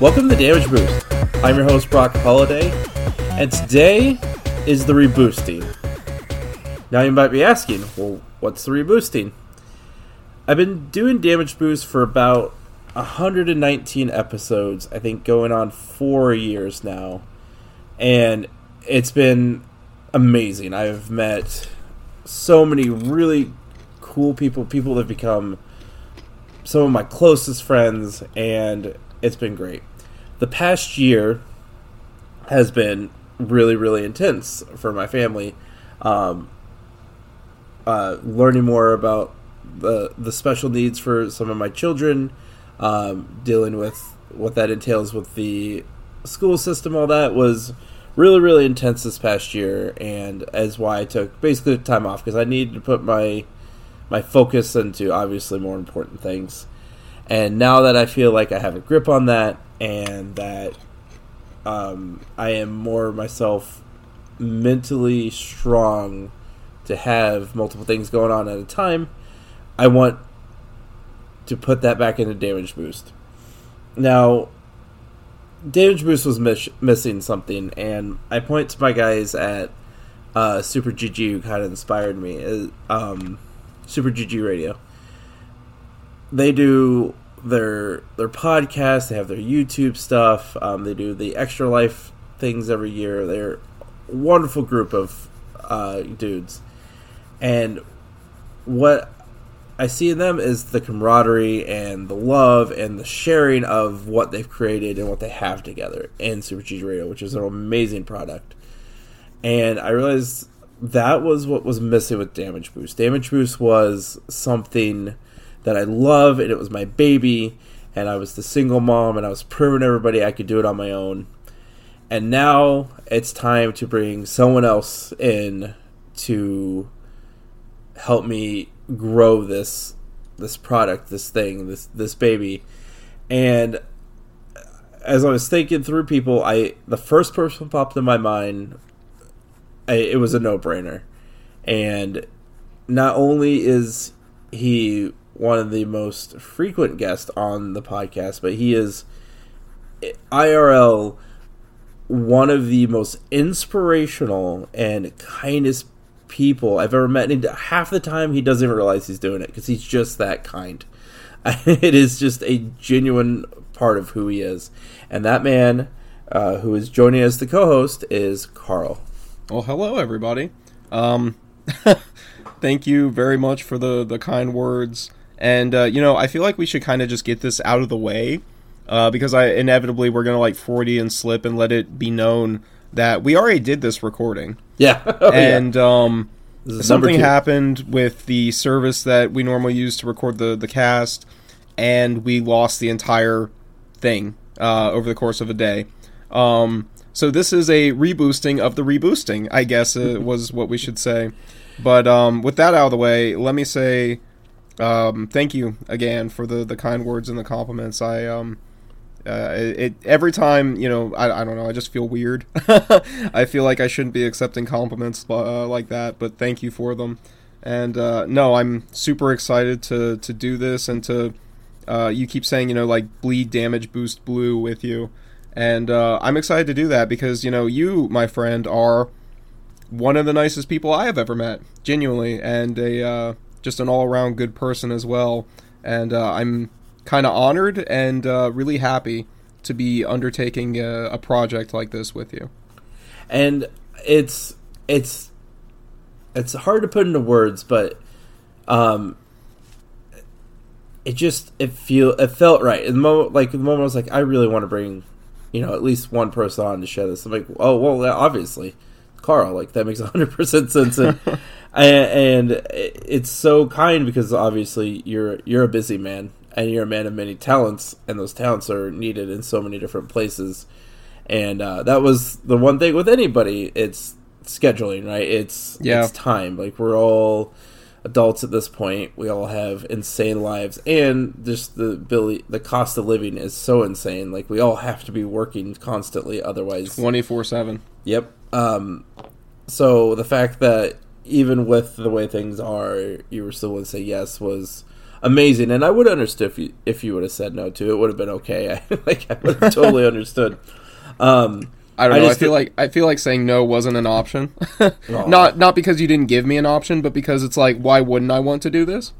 Welcome to Damage Boost. I'm your host Brock Holiday, and today is the reboosting. Now you might be asking, well, what's the reboosting? I've been doing Damage Boost for about 119 episodes, I think going on four years now, and it's been amazing. I've met so many really cool people, people that have become some of my closest friends, and it's been great. The past year has been really, really intense for my family. Um, uh, learning more about the the special needs for some of my children, um, dealing with what that entails with the school system, all that was really, really intense this past year, and as why I took basically time off because I needed to put my my focus into obviously more important things. And now that I feel like I have a grip on that and that um, I am more myself mentally strong to have multiple things going on at a time, I want to put that back into damage boost. Now, damage boost was miss- missing something, and I point to my guys at uh, Super GG who kind of inspired me. Uh, um, Super GG Radio. They do their their podcast. They have their YouTube stuff. Um, they do the extra life things every year. They're a wonderful group of uh, dudes, and what I see in them is the camaraderie and the love and the sharing of what they've created and what they have together in Super GG Radio, which is an amazing product. And I realized that was what was missing with Damage Boost. Damage Boost was something that I love, and it was my baby, and I was the single mom, and I was proving everybody I could do it on my own. And now it's time to bring someone else in to help me grow this this product, this thing, this this baby. And as I was thinking through people, I the first person popped in my mind. I, it was a no brainer, and not only is he one of the most frequent guests on the podcast, but he is IRL one of the most inspirational and kindest people I've ever met. And half the time, he doesn't even realize he's doing it because he's just that kind. it is just a genuine part of who he is. And that man uh, who is joining as the co host is Carl. Well, hello, everybody. Um, thank you very much for the, the kind words. And, uh, you know, I feel like we should kind of just get this out of the way uh, because I inevitably we're going to like 40 and slip and let it be known that we already did this recording. Yeah. Oh, and yeah. um something happened with the service that we normally use to record the the cast and we lost the entire thing uh, over the course of a day. Um so this is a reboosting of the reboosting, I guess it was what we should say. But um with that out of the way, let me say um thank you again for the the kind words and the compliments. I um uh, it, every time you know I, I don't know I just feel weird. I feel like I shouldn't be accepting compliments uh, like that, but thank you for them. And uh, no, I'm super excited to to do this and to. Uh, you keep saying you know like bleed damage boost blue with you, and uh, I'm excited to do that because you know you my friend are one of the nicest people I have ever met, genuinely, and a uh, just an all around good person as well. And I'm kind of honored and uh, really happy to be undertaking a, a, project like this with you. And it's it's it's hard to put into words, but um, it just it feel it felt right. In the moment, like the moment, I was like, I really want to bring, you know, at least one person on to share this. I'm like, oh well, obviously, Carl. Like that makes 100 percent sense. And, and it's so kind because obviously you're you're a busy man and you're a man of many talents, and those talents are needed in so many different places. And uh, that was the one thing with anybody. It's scheduling, right? It's yeah. it's time. Like we're all adults at this point. We all have insane lives, and just the Billy, the cost of living is so insane. Like we all have to be working constantly, otherwise twenty four seven. Yep. Um, so the fact that even with the way things are, you were still willing to say yes was amazing. And I would have understood if you if you would have said no to it. Would have been okay. I, like I would have totally understood. Um, I don't know. I, I feel like I feel like saying no wasn't an option. not not because you didn't give me an option, but because it's like, why wouldn't I want to do this?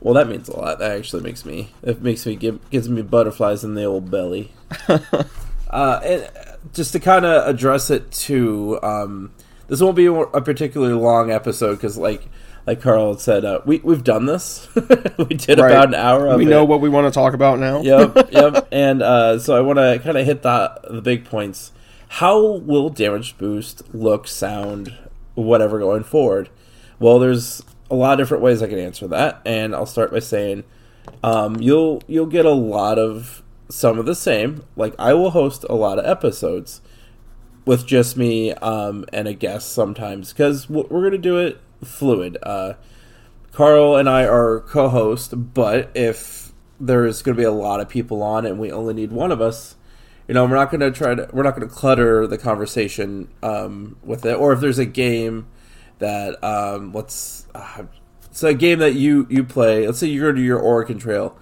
Well, that means a lot. That actually makes me. It makes me give gives me butterflies in the old belly. uh, and just to kind of address it too, um, this won't be a particularly long episode because, like, like Carl had said, uh, we we've done this. we did right. about an hour. we know what we want to talk about now. yep, yep. And uh, so I want to kind of hit the the big points. How will damage boost look, sound, whatever going forward? Well, there's a lot of different ways I can answer that, and I'll start by saying um, you'll you'll get a lot of some of the same. Like I will host a lot of episodes with just me um, and a guest sometimes because we're going to do it fluid. Uh, Carl and I are co-host, but if there's going to be a lot of people on and we only need one of us, you know, we're not going to try to we're not going to clutter the conversation um, with it. Or if there's a game that um, let's uh, it's a game that you you play. Let's say you're going to your Oregon Trail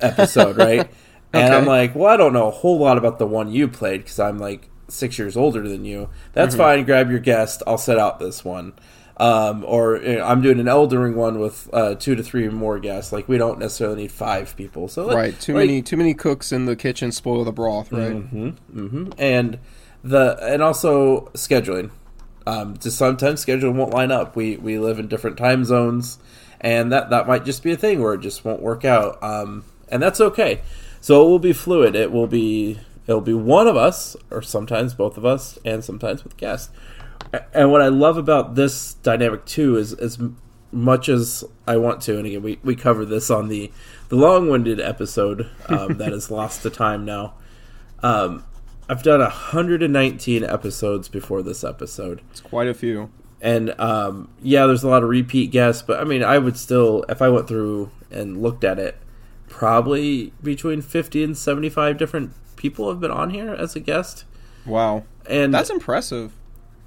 episode, right? okay. And I'm like, well, I don't know a whole lot about the one you played because I'm like six years older than you. That's mm-hmm. fine. Grab your guest. I'll set out this one. Um, or you know, I'm doing an Elden Ring one with uh, two to three more guests. Like we don't necessarily need five people. So right, too like, many too many cooks in the kitchen spoil the broth. Right. Mm-hmm, mm-hmm. And the and also scheduling. Um, just sometimes schedule won't line up. We we live in different time zones, and that that might just be a thing where it just won't work out. Um, and that's okay. So it will be fluid. It will be it'll be one of us, or sometimes both of us, and sometimes with guests and what I love about this dynamic too is as much as I want to, and again we, we cover this on the the long winded episode um, that is lost to time now. Um, I've done 119 episodes before this episode. It's quite a few. And um, yeah, there's a lot of repeat guests, but I mean, I would still, if I went through and looked at it, probably between 50 and 75 different people have been on here as a guest. Wow. And that's impressive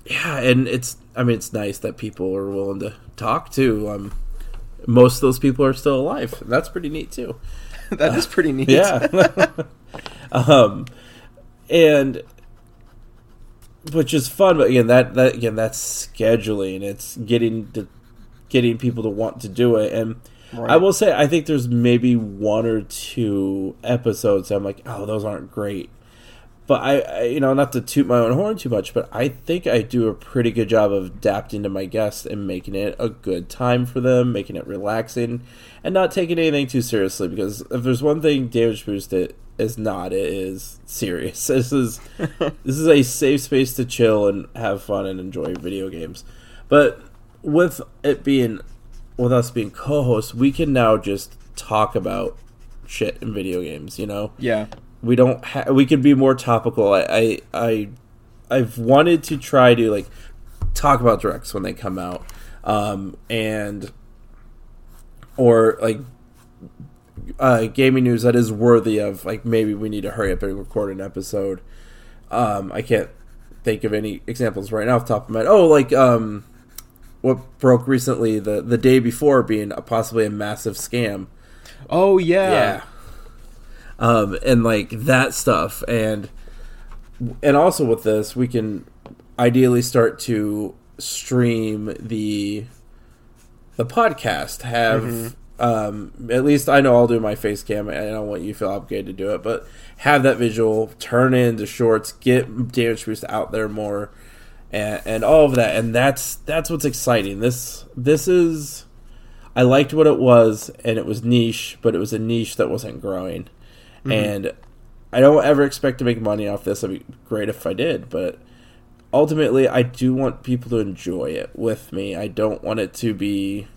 yeah, and it's I mean it's nice that people are willing to talk too. Um, most of those people are still alive. That's pretty neat too. that uh, is pretty neat. Yeah. um, and which is fun, but again that that again that's scheduling. It's getting to getting people to want to do it and. Right. I will say, I think there's maybe one or two episodes I'm like, oh, those aren't great but I, I, you know, not to toot my own horn too much, but I think I do a pretty good job of adapting to my guests and making it a good time for them, making it relaxing, and not taking anything too seriously. Because if there's one thing Damage Boost it is not, it is serious. This is this is a safe space to chill and have fun and enjoy video games. But with it being, with us being co-hosts, we can now just talk about shit in video games. You know, yeah we don't ha- we could be more topical. I, I I I've wanted to try to like talk about directs when they come out, um, and or like uh, gaming news that is worthy of like maybe we need to hurry up and record an episode. Um, I can't think of any examples right now off the top of my head. Oh, like um, what broke recently the the day before being a, possibly a massive scam. Oh yeah, yeah um, and like that stuff. And and also with this we can ideally start to stream the the podcast. Have mm-hmm. um, at least i know i'll do my face cam. And i don't want you to feel obligated to do it but have that visual turn into shorts get damage boost out there more and, and all of that. And that's that's what's exciting. This this is i liked what it was and it was niche but it was a niche that wasn't growing Mm-hmm. And I don't ever expect to make money off this. It'd be great if I did, but ultimately, I do want people to enjoy it with me. I don't want it to be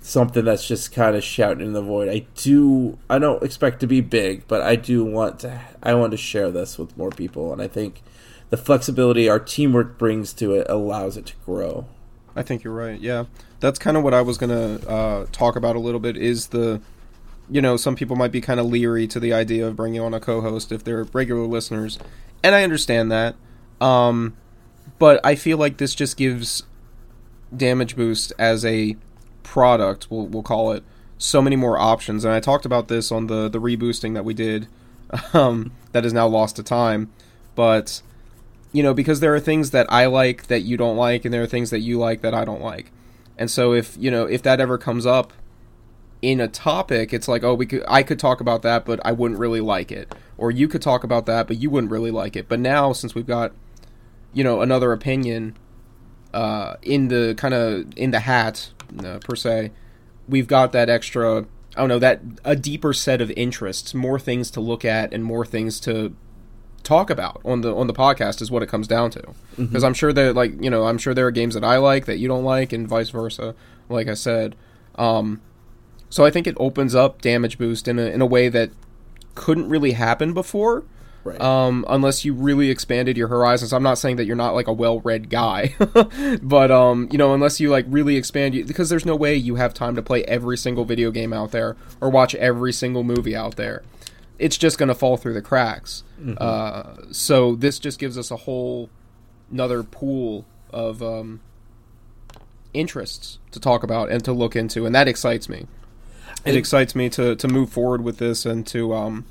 something that's just kind of shouting in the void. I do. I don't expect to be big, but I do want to. I want to share this with more people, and I think the flexibility our teamwork brings to it allows it to grow. I think you're right. Yeah, that's kind of what I was gonna uh, talk about a little bit. Is the you know, some people might be kind of leery to the idea of bringing on a co-host if they're regular listeners, and I understand that. Um, but I feel like this just gives Damage Boost as a product, we'll, we'll call it, so many more options. And I talked about this on the the reboosting that we did, um, that is now lost to time. But you know, because there are things that I like that you don't like, and there are things that you like that I don't like. And so if you know if that ever comes up in a topic, it's like, oh, we could I could talk about that, but I wouldn't really like it, or you could talk about that, but you wouldn't really like it. But now since we've got you know another opinion uh, in the kind of in the hat uh, per se, we've got that extra. I don't know that a deeper set of interests, more things to look at, and more things to talk about on the on the podcast is what it comes down to. Because mm-hmm. I'm sure that like you know I'm sure there are games that I like that you don't like, and vice versa. Like I said, um, so I think it opens up damage boost in a in a way that couldn't really happen before. Right. Um, unless you really expanded your horizons. I'm not saying that you're not like a well-read guy, but um, you know, unless you like really expand you, because there's no way you have time to play every single video game out there or watch every single movie out there. It's just going to fall through the cracks. Mm-hmm. Uh, so this just gives us a whole another pool of um, interests to talk about and to look into, and that excites me. It, it excites me to to move forward with this and to um,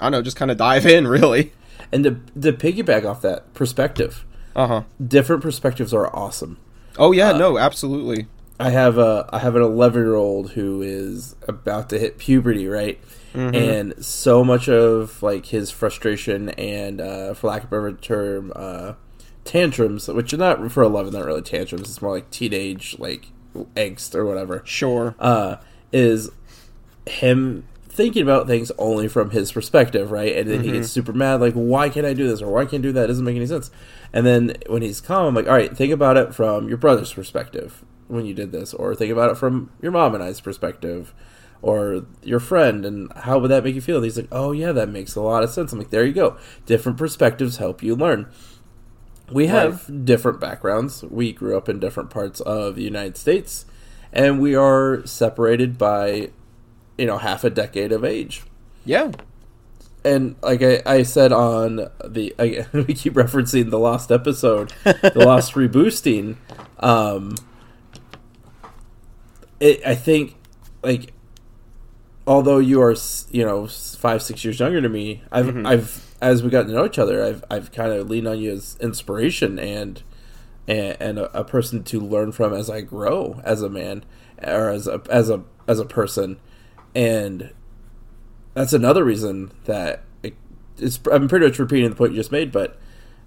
I don't know, just kind of dive in, really. And to, to piggyback off that perspective, uh huh. Different perspectives are awesome. Oh yeah, uh, no, absolutely. I have a I have an 11 year old who is about to hit puberty, right? Mm-hmm. And so much of like his frustration and, uh, for lack of a better term, uh, tantrums, which are not for 11, not really tantrums. It's more like teenage like angst or whatever. Sure. Uh, is him thinking about things only from his perspective, right? And then mm-hmm. he gets mm-hmm. super mad, like, why can't I do this or why can't I do that? It doesn't make any sense. And then when he's calm, I'm like, all right, think about it from your brother's perspective when you did this, or think about it from your mom and I's perspective, or your friend, and how would that make you feel? And he's like, oh yeah, that makes a lot of sense. I'm like, there you go. Different perspectives help you learn. We have right. different backgrounds. We grew up in different parts of the United States, and we are separated by you know half a decade of age. Yeah. And like I, I said on the I, we keep referencing the lost episode, the lost reboosting. Um, it, I think like although you are you know five six years younger than me, I've mm-hmm. I've as we got to know each other, I've I've kind of leaned on you as inspiration and and, and a, a, person to learn from as I grow as a man or as a as a as a person and that's another reason that it, it's. I'm pretty much repeating the point you just made, but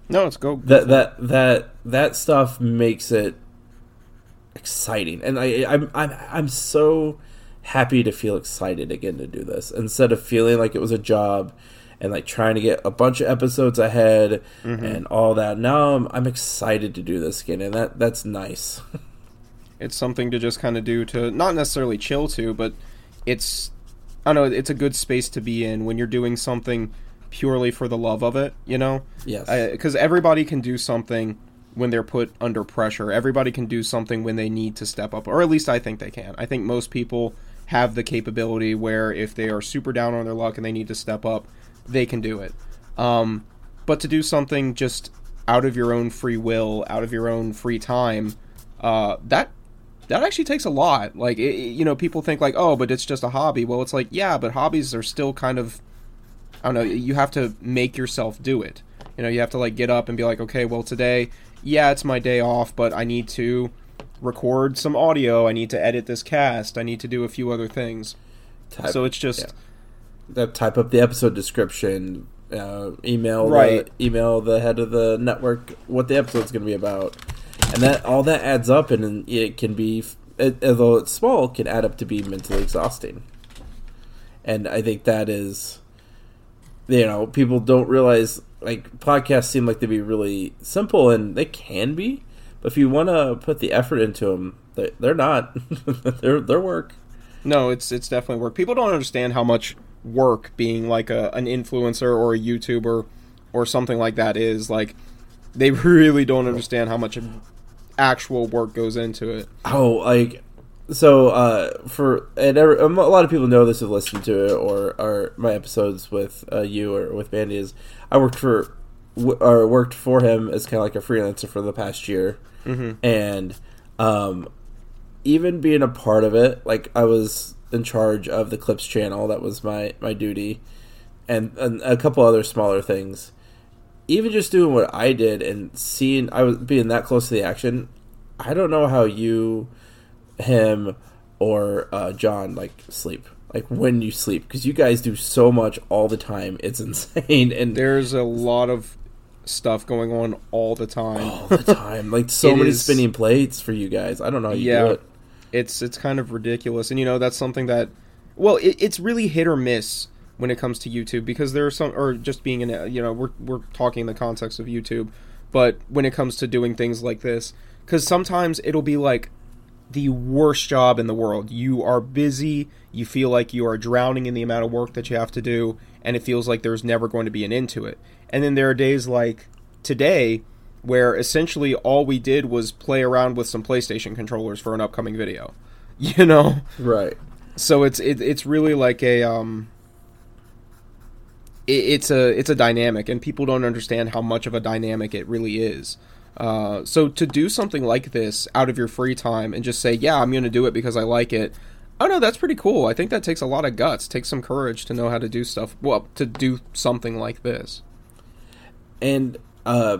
no, let's go. That that that that stuff makes it exciting, and I I'm I'm I'm so happy to feel excited again to do this instead of feeling like it was a job and like trying to get a bunch of episodes ahead mm-hmm. and all that. Now I'm I'm excited to do this again, and that that's nice. it's something to just kind of do to not necessarily chill to, but it's I don't know, it's a good space to be in when you're doing something purely for the love of it, you know? Yes. Because everybody can do something when they're put under pressure. Everybody can do something when they need to step up, or at least I think they can. I think most people have the capability where if they are super down on their luck and they need to step up, they can do it. Um, but to do something just out of your own free will, out of your own free time, uh, that that actually takes a lot. Like, it, you know, people think like, oh, but it's just a hobby. Well, it's like, yeah, but hobbies are still kind of, I don't know. You have to make yourself do it. You know, you have to like get up and be like, okay, well, today, yeah, it's my day off, but I need to record some audio. I need to edit this cast. I need to do a few other things. Type, so it's just yeah. That type up the episode description, uh, email right. the, email the head of the network what the episode's going to be about and that all that adds up, and it can be, it, although it's small, can add up to be mentally exhausting. And I think that is, you know, people don't realize like podcasts seem like they be really simple, and they can be, but if you want to put the effort into them, they, they're not. they're they're work. No, it's it's definitely work. People don't understand how much work being like a an influencer or a YouTuber or something like that is like they really don't understand how much actual work goes into it. Oh, like so uh, for and every, a lot of people know this have listened to it or are my episodes with uh, you or with Bandy is I worked for or worked for him as kind of like a freelancer for the past year, mm-hmm. and um, even being a part of it, like I was in charge of the clips channel. That was my my duty, and and a couple other smaller things. Even just doing what I did and seeing I was being that close to the action, I don't know how you, him, or uh, John like sleep like when you sleep because you guys do so much all the time. It's insane, and there's a lot of stuff going on all the time. All the time, like so many is, spinning plates for you guys. I don't know how you yeah, do it. It's it's kind of ridiculous, and you know that's something that, well, it, it's really hit or miss when it comes to YouTube because there are some, or just being in, you know, we're we're talking in the context of YouTube, but when it comes to doing things like this, because sometimes it'll be like the worst job in the world. You are busy, you feel like you are drowning in the amount of work that you have to do, and it feels like there's never going to be an end to it. And then there are days like today where essentially all we did was play around with some PlayStation controllers for an upcoming video. You know? Right. So it's it, it's really like a um it, it's a it's a dynamic and people don't understand how much of a dynamic it really is. Uh, so to do something like this out of your free time and just say, "Yeah, I'm going to do it because I like it," oh no, that's pretty cool. I think that takes a lot of guts, takes some courage to know how to do stuff. Well, to do something like this, and uh,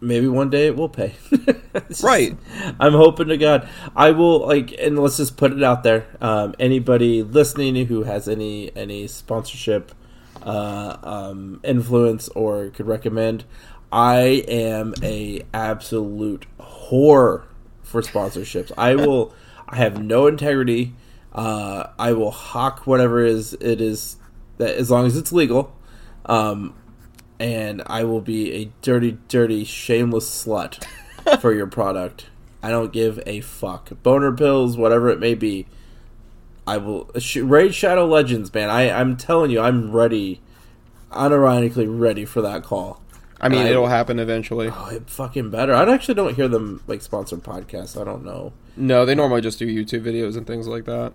maybe one day it will pay. right. I'm hoping to God I will like, and let's just put it out there. Um, anybody listening who has any any sponsorship uh, um, influence or could recommend, I am a absolute whore for sponsorships. I will. I have no integrity. Uh, I will hawk whatever is it is that as long as it's legal. Um, and I will be a dirty, dirty, shameless slut for your product. I don't give a fuck. Boner pills, whatever it may be. I will raid Shadow Legends, man. I I'm telling you, I'm ready, unironically ready for that call. I mean, I, it'll happen eventually. Oh, it fucking better. I actually don't hear them like sponsored podcasts. I don't know. No, they normally just do YouTube videos and things like that.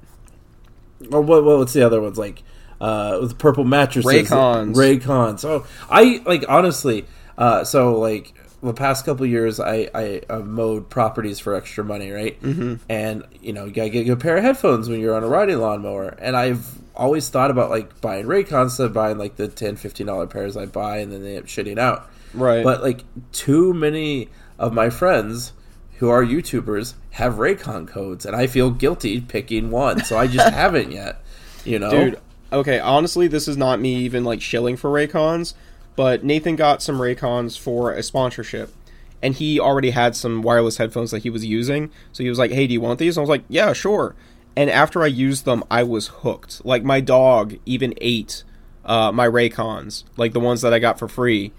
Or what? What's the other ones like? Uh, with purple mattresses, Raycons, Raycons. So I like honestly. Uh, so like the past couple years, I I uh, mowed properties for extra money, right? Mm-hmm. And you know, you gotta get a pair of headphones when you're on a riding lawnmower. And I've always thought about like buying Raycons instead of buying like the 10 15 dollar pairs I buy and then they end up shitting out. Right. But like too many of my friends who are YouTubers have Raycon codes, and I feel guilty picking one, so I just haven't yet. You know, dude. Okay, honestly, this is not me even like shilling for Raycons, but Nathan got some Raycons for a sponsorship, and he already had some wireless headphones that he was using. So he was like, "Hey, do you want these?" And I was like, "Yeah, sure." And after I used them, I was hooked. Like my dog even ate uh, my Raycons, like the ones that I got for free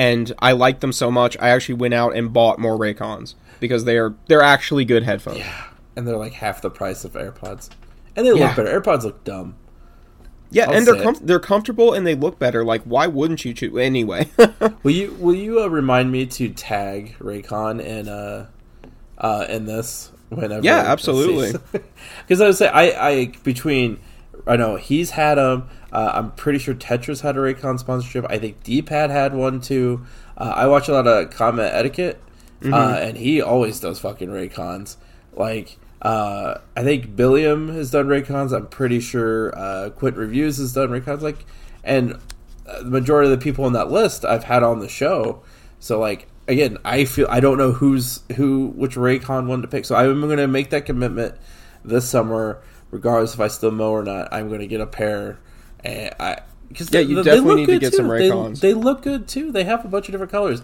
and I liked them so much, I actually went out and bought more Raycons because they are they're actually good headphones. Yeah, and they're like half the price of AirPods, and they yeah. look better. AirPods look dumb. Yeah, I'll and they're com- they're comfortable and they look better. Like, why wouldn't you choose anyway? will you will you uh, remind me to tag Raycon in uh uh in this whenever? Yeah, absolutely. Because I would say I I between I know he's had them. Uh, I'm pretty sure Tetris had a Raycon sponsorship. I think D-Pad had one too. Uh, I watch a lot of Combat Etiquette, mm-hmm. uh, and he always does fucking Raycons. Like, uh, I think Billiam has done Raycons. I'm pretty sure uh, Quint Reviews has done Raycons. Like, and uh, the majority of the people on that list I've had on the show. So, like, again, I feel I don't know who's who, which Raycon one to pick. So I'm going to make that commitment this summer, regardless if I still mow or not. I'm going to get a pair and I because yeah, you they, definitely need to get too. some Raycons. They, they, look good too. They have a bunch of different colors.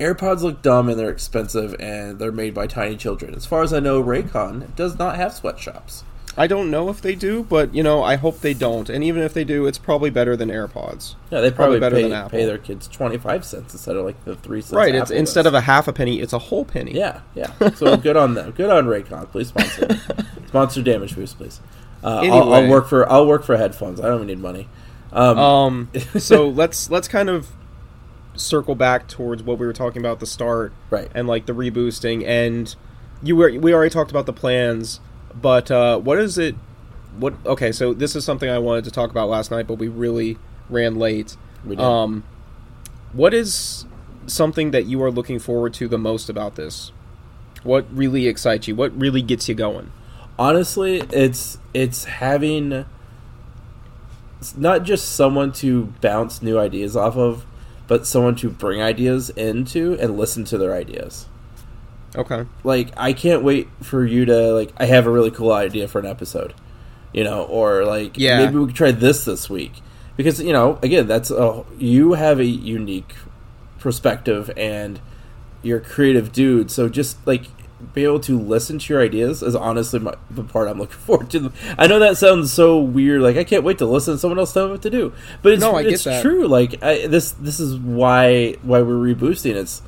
AirPods look dumb and they're expensive and they're made by tiny children. As far as I know, Raycon does not have sweatshops. I don't know if they do, but you know, I hope they don't. And even if they do, it's probably better than AirPods. Yeah, they probably, probably better pay, than Apple. Pay their kids twenty five cents instead of like the three cents. Right. It's instead of a half a penny, it's a whole penny. Yeah, yeah. So good on them. Good on Raycon. Please sponsor. sponsor Damage Boost, please. Uh, anyway. I'll, I'll, work for I'll work for headphones. I don't need money. Um, um so let's let's kind of circle back towards what we were talking about at the start, right? And like the reboosting, and you were we already talked about the plans, but uh, what is it? What okay? So this is something I wanted to talk about last night, but we really ran late. We did. Um, what is something that you are looking forward to the most about this? What really excites you? What really gets you going? honestly, it's it's having it's not just someone to bounce new ideas off of, but someone to bring ideas into and listen to their ideas. Okay. Like I can't wait for you to like I have a really cool idea for an episode. You know, or like yeah. maybe we could try this this week. Because, you know, again, that's a you have a unique perspective and you're a creative dude, so just like be able to listen to your ideas is honestly my, the part I'm looking forward to. I know that sounds so weird. Like I can't wait to listen to someone else tell me what to do. But it's, no, it's true. Like I, this, this is why why we're reboosting. It's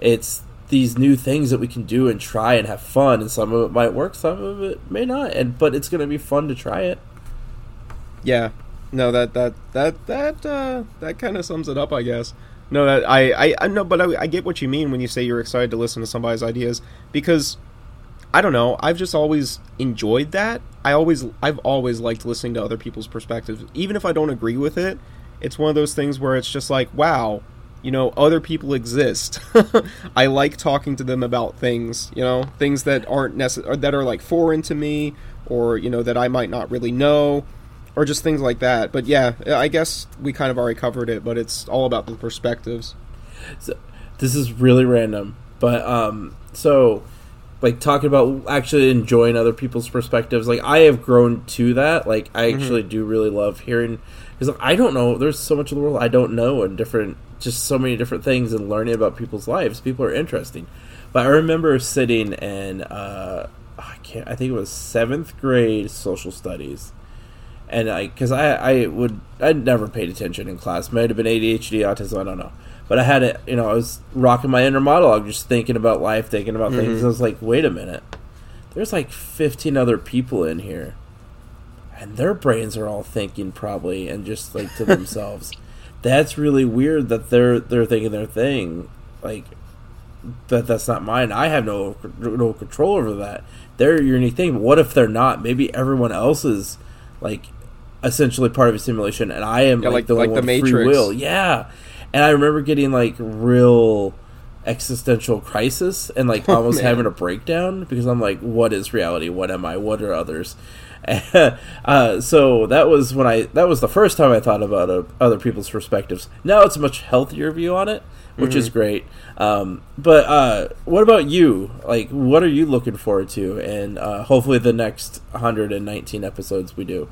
it's these new things that we can do and try and have fun. And some of it might work, some of it may not. And but it's going to be fun to try it. Yeah. No, that that that that uh, that kind of sums it up, I guess. No, that I I, I know, but I, I get what you mean when you say you're excited to listen to somebody's ideas because I don't know. I've just always enjoyed that. I always I've always liked listening to other people's perspectives, even if I don't agree with it. It's one of those things where it's just like, wow, you know, other people exist. I like talking to them about things, you know, things that aren't necessary that are like foreign to me, or you know that I might not really know or just things like that. But yeah, I guess we kind of already covered it, but it's all about the perspectives. So, this is really random, but um, so like talking about actually enjoying other people's perspectives. Like I have grown to that. Like I mm-hmm. actually do really love hearing because I don't know. There's so much of the world I don't know, and different, just so many different things, and learning about people's lives. People are interesting. But I remember sitting and uh, I can't. I think it was seventh grade social studies and I because I I would I never paid attention in class. Might have been ADHD, autism, I don't know. But I had it, you know, I was rocking my inner monologue, just thinking about life, thinking about mm-hmm. things. I was like, wait a minute, there's like 15 other people in here, and their brains are all thinking probably and just like to themselves. That's really weird that they're they're thinking their thing, like that. That's not mine. I have no no control over that. They're your unique thing. But what if they're not? Maybe everyone else is like essentially part of a simulation, and I am yeah, like, like, the like one with free will. Yeah, and I remember getting like real existential crisis and like oh, almost man. having a breakdown because I'm like, what is reality? What am I? What are others? uh, so that was when I that was the first time I thought about uh, other people's perspectives. Now it's a much healthier view on it, which mm-hmm. is great. Um, but uh, what about you? Like, what are you looking forward to? And uh, hopefully, the next 119 episodes we do.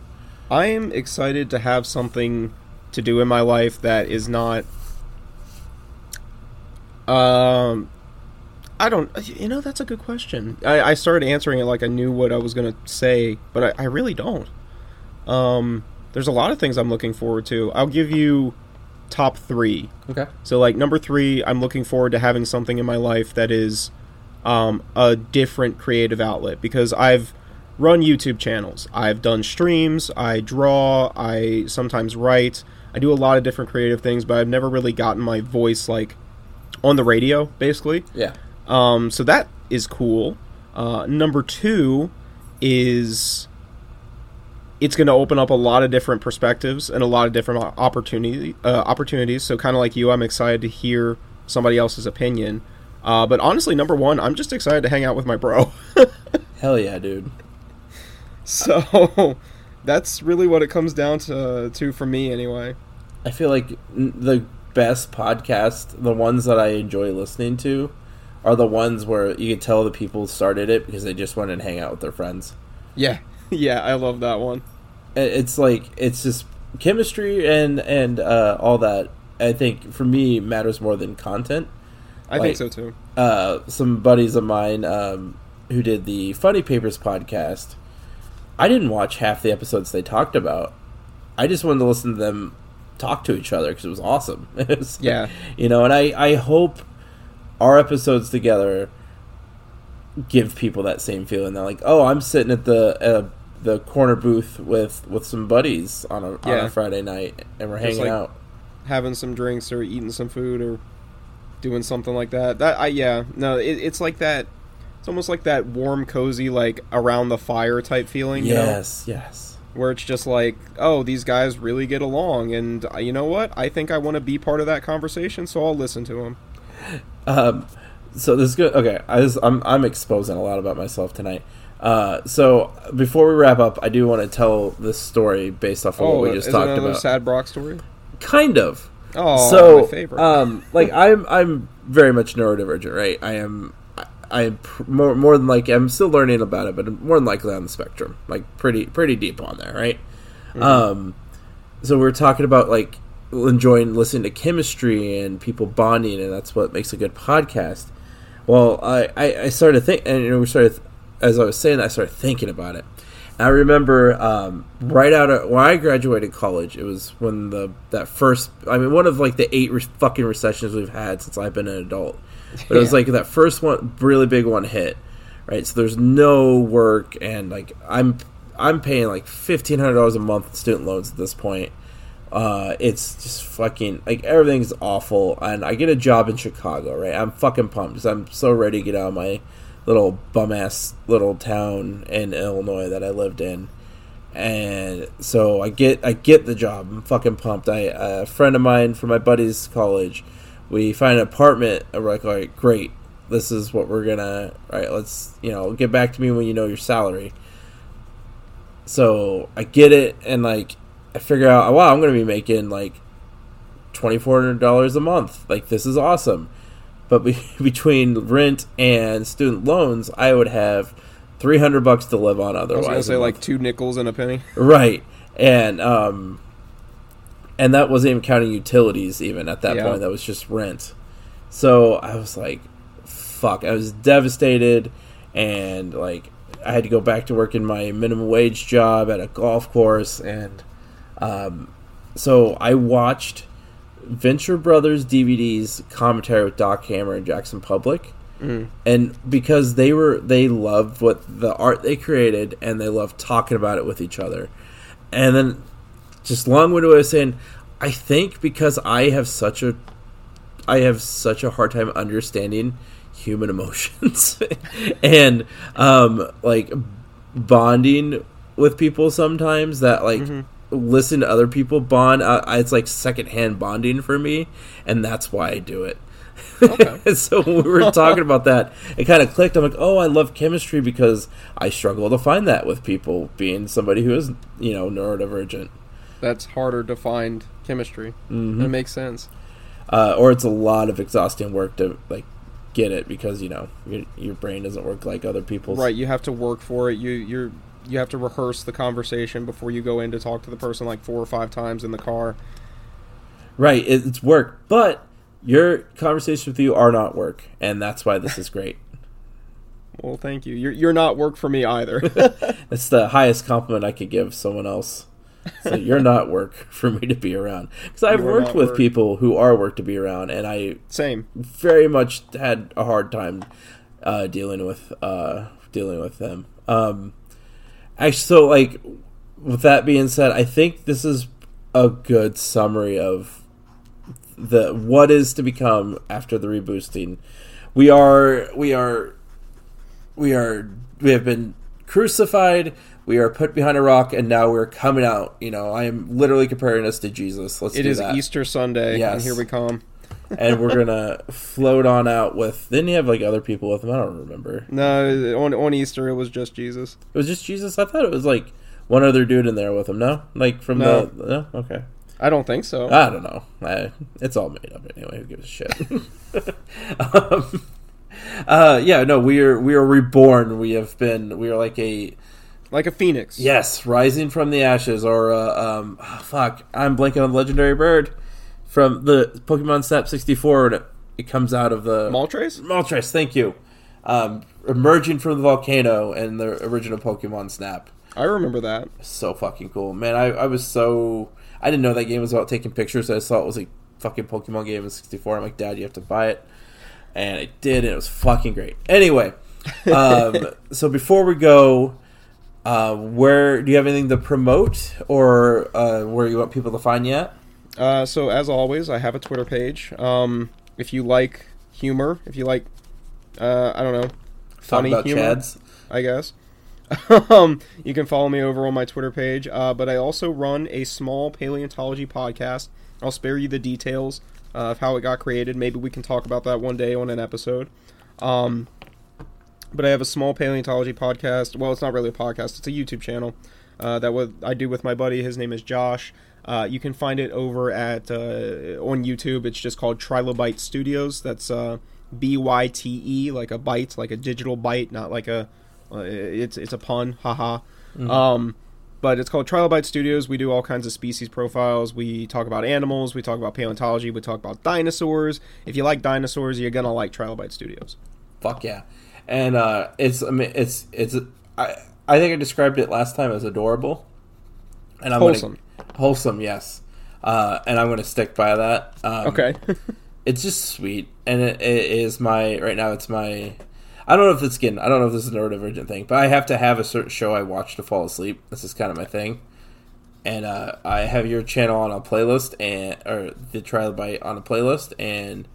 I am excited to have something to do in my life that is not. Um, I don't. You know, that's a good question. I, I started answering it like I knew what I was going to say, but I, I really don't. Um, there's a lot of things I'm looking forward to. I'll give you top three. Okay. So, like, number three, I'm looking forward to having something in my life that is um, a different creative outlet because I've run YouTube channels. I've done streams, I draw, I sometimes write. I do a lot of different creative things, but I've never really gotten my voice like on the radio, basically. Yeah. Um, so that is cool. Uh, number two is it's going to open up a lot of different perspectives and a lot of different opportunity uh, opportunities. So kind of like you, I'm excited to hear somebody else's opinion. Uh, but honestly, number one, I'm just excited to hang out with my bro. Hell yeah, dude. So that's really what it comes down to, to for me, anyway. I feel like the best podcast, the ones that I enjoy listening to, are the ones where you can tell the people started it because they just went and hang out with their friends. Yeah, yeah, I love that one. It's like it's just chemistry and and uh, all that. I think for me matters more than content. I like, think so too. Uh, some buddies of mine um, who did the Funny Papers podcast I didn't watch half the episodes they talked about. I just wanted to listen to them talk to each other because it was awesome. it was, yeah, you know, and I I hope our episodes together give people that same feeling. They're like, oh, I'm sitting at the uh, the corner booth with with some buddies on a, yeah. on a Friday night, and we're hanging like out, having some drinks or eating some food or doing something like that. That I yeah no, it, it's like that it's almost like that warm, cozy, like around the fire type feeling. yes, know? yes. Where it's just like, oh, these guys really get along, and uh, you know what? I think I want to be part of that conversation, so I'll listen to them. Um, so this is good. Okay, I am I'm, I'm exposing a lot about myself tonight. Uh, so before we wrap up, I do want to tell this story based off of oh, what we just talked about. Sad Brock story. Kind of. Oh, so, my favorite. um, like I'm, I'm very much neurodivergent, right? I am, I more, more than like I'm still learning about it, but more than likely on the spectrum, like pretty, pretty deep on there, right? Mm-hmm. Um, so we're talking about like enjoying listening to chemistry and people bonding, and that's what makes a good podcast. Well, I, I, I started think, and you know, we started as I was saying, I started thinking about it. I remember um, right out of when I graduated college, it was when the that first. I mean, one of like the eight re- fucking recessions we've had since I've been an adult. But it was like that first one, really big one hit, right? So there's no work, and like I'm I'm paying like fifteen hundred dollars a month in student loans at this point. Uh, it's just fucking like everything's awful, and I get a job in Chicago, right? I'm fucking pumped because I'm so ready to get out of my little bum ass little town in Illinois that I lived in. And so I get I get the job. I'm fucking pumped. I a friend of mine from my buddy's college, we find an apartment. And we're like, all right, great. This is what we're gonna. All right, let's you know get back to me when you know your salary. So I get it, and like I figure out, wow, I'm gonna be making like twenty four hundred dollars a month. Like this is awesome but be- between rent and student loans, I would have three hundred bucks to live on. Otherwise, I was gonna say like two nickels and a penny. Right, and um, and that wasn't even counting utilities. Even at that yeah. point, that was just rent. So I was like, "Fuck!" I was devastated, and like I had to go back to work in my minimum wage job at a golf course, and um, so I watched Venture Brothers DVD's commentary with Doc Hammer and Jackson Publick Mm. And because they were they loved what the art they created and they loved talking about it with each other. And then just long winded way of saying, I think because I have such a I have such a hard time understanding human emotions and um like bonding with people sometimes that like mm-hmm listen to other people bond. Uh, it's like secondhand bonding for me, and that's why I do it. Okay. so when we were talking about that, it kind of clicked. I'm like, oh, I love chemistry because I struggle to find that with people being somebody who is, you know, neurodivergent. That's harder to find chemistry. Mm-hmm. That makes sense. Uh, or it's a lot of exhausting work to like get it because you know your, your brain doesn't work like other people's. Right, you have to work for it. You you're you have to rehearse the conversation before you go in to talk to the person like four or five times in the car. Right, it's work, but your conversations with you are not work, and that's why this is great. well, thank you. You're you're not work for me either. It's the highest compliment I could give someone else. So you're not work for me to be around because I've worked with work. people who are work to be around, and I same very much had a hard time uh, dealing with uh, dealing with them. Um, Actually, so like with that being said, I think this is a good summary of the what is to become after the reboosting. We are we are we are we have been crucified. We are put behind a rock, and now we're coming out. You know, I am literally comparing us to Jesus. Let's. It is that. Easter Sunday, yes. and here we come. and we're gonna float on out with. Didn't you have like other people with him? I don't remember. No, on on Easter it was just Jesus. It was just Jesus. I thought it was like one other dude in there with him. No, like from no. the no. Okay. I don't think so. I don't know. I, it's all made up anyway. Who gives a shit? um, uh, yeah, no, we are we are reborn. We have been. We are like a like a phoenix. Yes, rising from the ashes. Or uh, um, oh, fuck, I'm blanking on the legendary bird from the Pokemon Snap 64 and it, it comes out of the Moltres. Moltres, thank you. Um, emerging from the volcano and the original Pokemon Snap. I remember that. So fucking cool, man. I, I was so I didn't know that game was about taking pictures. I saw it was a fucking Pokemon game in 64. I'm like, Dad, you have to buy it, and I did, and it was fucking great. Anyway, um, so before we go. Uh, where do you have anything to promote or uh, where you want people to find you at? Uh, so as always, I have a Twitter page. Um, if you like humor, if you like, uh, I don't know, funny humor, Chads. I guess. um, you can follow me over on my Twitter page. Uh, but I also run a small paleontology podcast. I'll spare you the details uh, of how it got created. Maybe we can talk about that one day on an episode. Um, but I have a small paleontology podcast. Well, it's not really a podcast; it's a YouTube channel uh, that what I do with my buddy. His name is Josh. Uh, you can find it over at uh, on YouTube. It's just called Trilobyte Studios. That's uh, B Y T E, like a bite, like a digital bite, not like a. Uh, it's it's a pun, haha. Mm-hmm. Um, but it's called Trilobyte Studios. We do all kinds of species profiles. We talk about animals. We talk about paleontology. We talk about dinosaurs. If you like dinosaurs, you're gonna like Trilobyte Studios. Fuck yeah! And uh, it's I mean it's it's I I think I described it last time as adorable. And I'm wholesome. Gonna, wholesome, yes. Uh, and I'm going to stick by that. Um, okay. it's just sweet, and it, it is my right now. It's my I don't know if it's getting. I don't know if this is a neurodivergent thing, but I have to have a certain show I watch to fall asleep. This is kind of my thing. And uh, I have your channel on a playlist, and or the Trilobyte on a playlist, and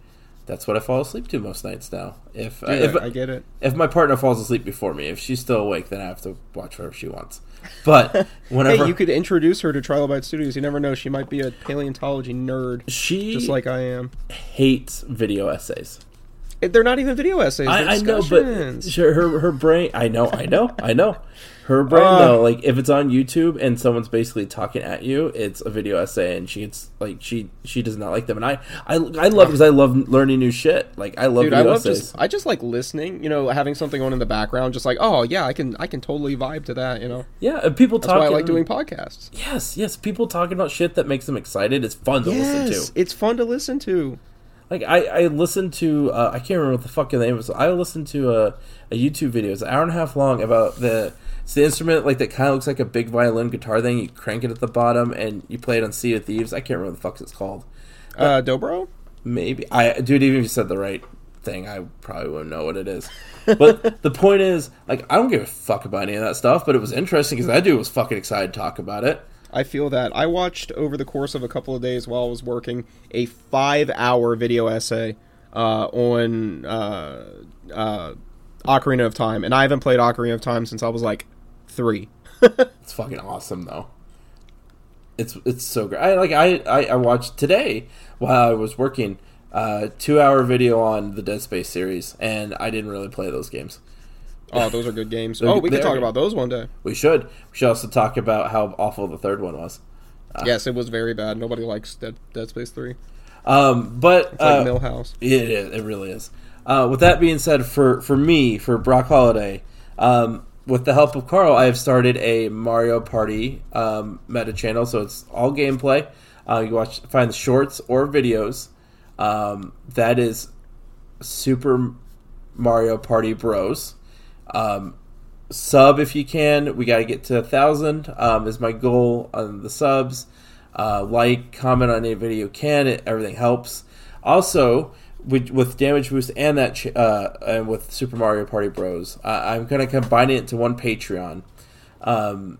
that's what I fall asleep to most nights now. If uh, if I get it, if my partner falls asleep before me, if she's still awake, then I have to watch whatever she wants. But whenever hey, you could introduce her to Trilobyte Studios, you never know; she might be a paleontology nerd, she just like I am. Hates video essays. They're not even video essays. I, I, know, but her her brain. I know, I know, I know. Her brain uh, though, like if it's on YouTube and someone's basically talking at you, it's a video essay, and she gets like she she does not like them, and I I, I love because I love learning new shit. Like I love Dude, I love essays. Just, I just like listening. You know, having something on in the background, just like oh yeah, I can I can totally vibe to that. You know. Yeah, people That's talking. I like doing podcasts. Yes, yes, people talking about shit that makes them excited. It's fun to yes, listen to. It's fun to listen to. Like I, I listened to uh, I can't remember what the fucking name was. I listened to a, a YouTube video. It's an hour and a half long about the it's the instrument like that kind of looks like a big violin guitar thing. You crank it at the bottom and you play it on Sea of Thieves. I can't remember what the fuck it's called. Uh, dobro. Maybe I dude. Even if you said the right thing, I probably wouldn't know what it is. But the point is, like, I don't give a fuck about any of that stuff. But it was interesting because that dude was fucking excited to talk about it. I feel that. I watched over the course of a couple of days while I was working a five-hour video essay uh, on uh, uh, Ocarina of Time, and I haven't played Ocarina of Time since I was like three. it's fucking awesome though. It's it's so great. I like I, I, I watched today while I was working uh, two hour video on the Dead Space series, and I didn't really play those games. Oh, those are good games. oh, we can talk about those one day. We should. We should also talk about how awful the third one was. Uh, yes, it was very bad. Nobody likes Dead, Dead Space Three. Um, but it's like uh, Milhouse. It is. It really is. Uh, with that being said, for for me, for Brock Holiday, um, with the help of Carl, I have started a Mario Party um, meta channel. So it's all gameplay. Uh, you watch, find the shorts or videos. Um, that is Super Mario Party Bros. Um, sub if you can. We got to get to a thousand. Um, is my goal on the subs. Uh, like, comment on any video can. It, everything helps. Also, with, with Damage Boost and that ch- uh, and with Super Mario Party Bros, uh, I'm gonna combine it into one Patreon. Um,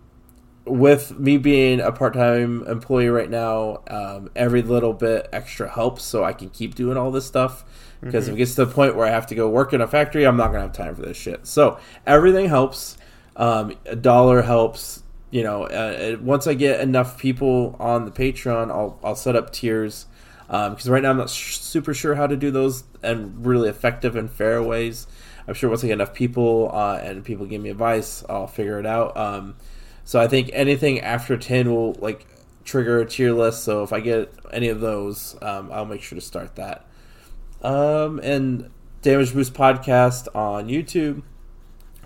with me being a part-time employee right now, um, every little bit extra helps, so I can keep doing all this stuff. Because mm-hmm. if it gets to the point where I have to go work in a factory, I'm not gonna have time for this shit. So everything helps. Um, a dollar helps. You know, uh, once I get enough people on the Patreon, I'll I'll set up tiers because um, right now I'm not sh- super sure how to do those and really effective and fair ways. I'm sure once I get enough people uh, and people give me advice, I'll figure it out. Um, so I think anything after ten will like trigger a tier list. So if I get any of those, um, I'll make sure to start that. Um, and Damage Boost podcast on YouTube,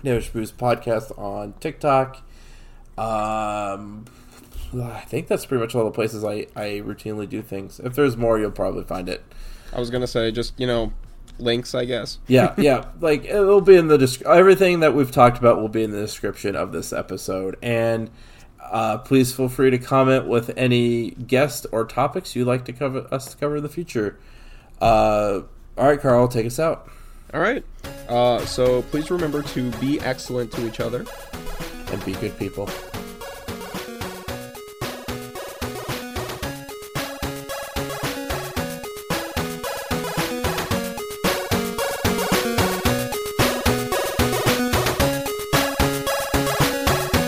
Damage Boost podcast on TikTok. Um, I think that's pretty much all the places I, I routinely do things. If there's more, you'll probably find it. I was gonna say just you know links, I guess. yeah, yeah. Like it'll be in the description. everything that we've talked about will be in the description of this episode. And uh, please feel free to comment with any guest or topics you'd like to cover us to cover in the future. Uh, all right, Carl, take us out. All right. Uh, so please remember to be excellent to each other and be good people.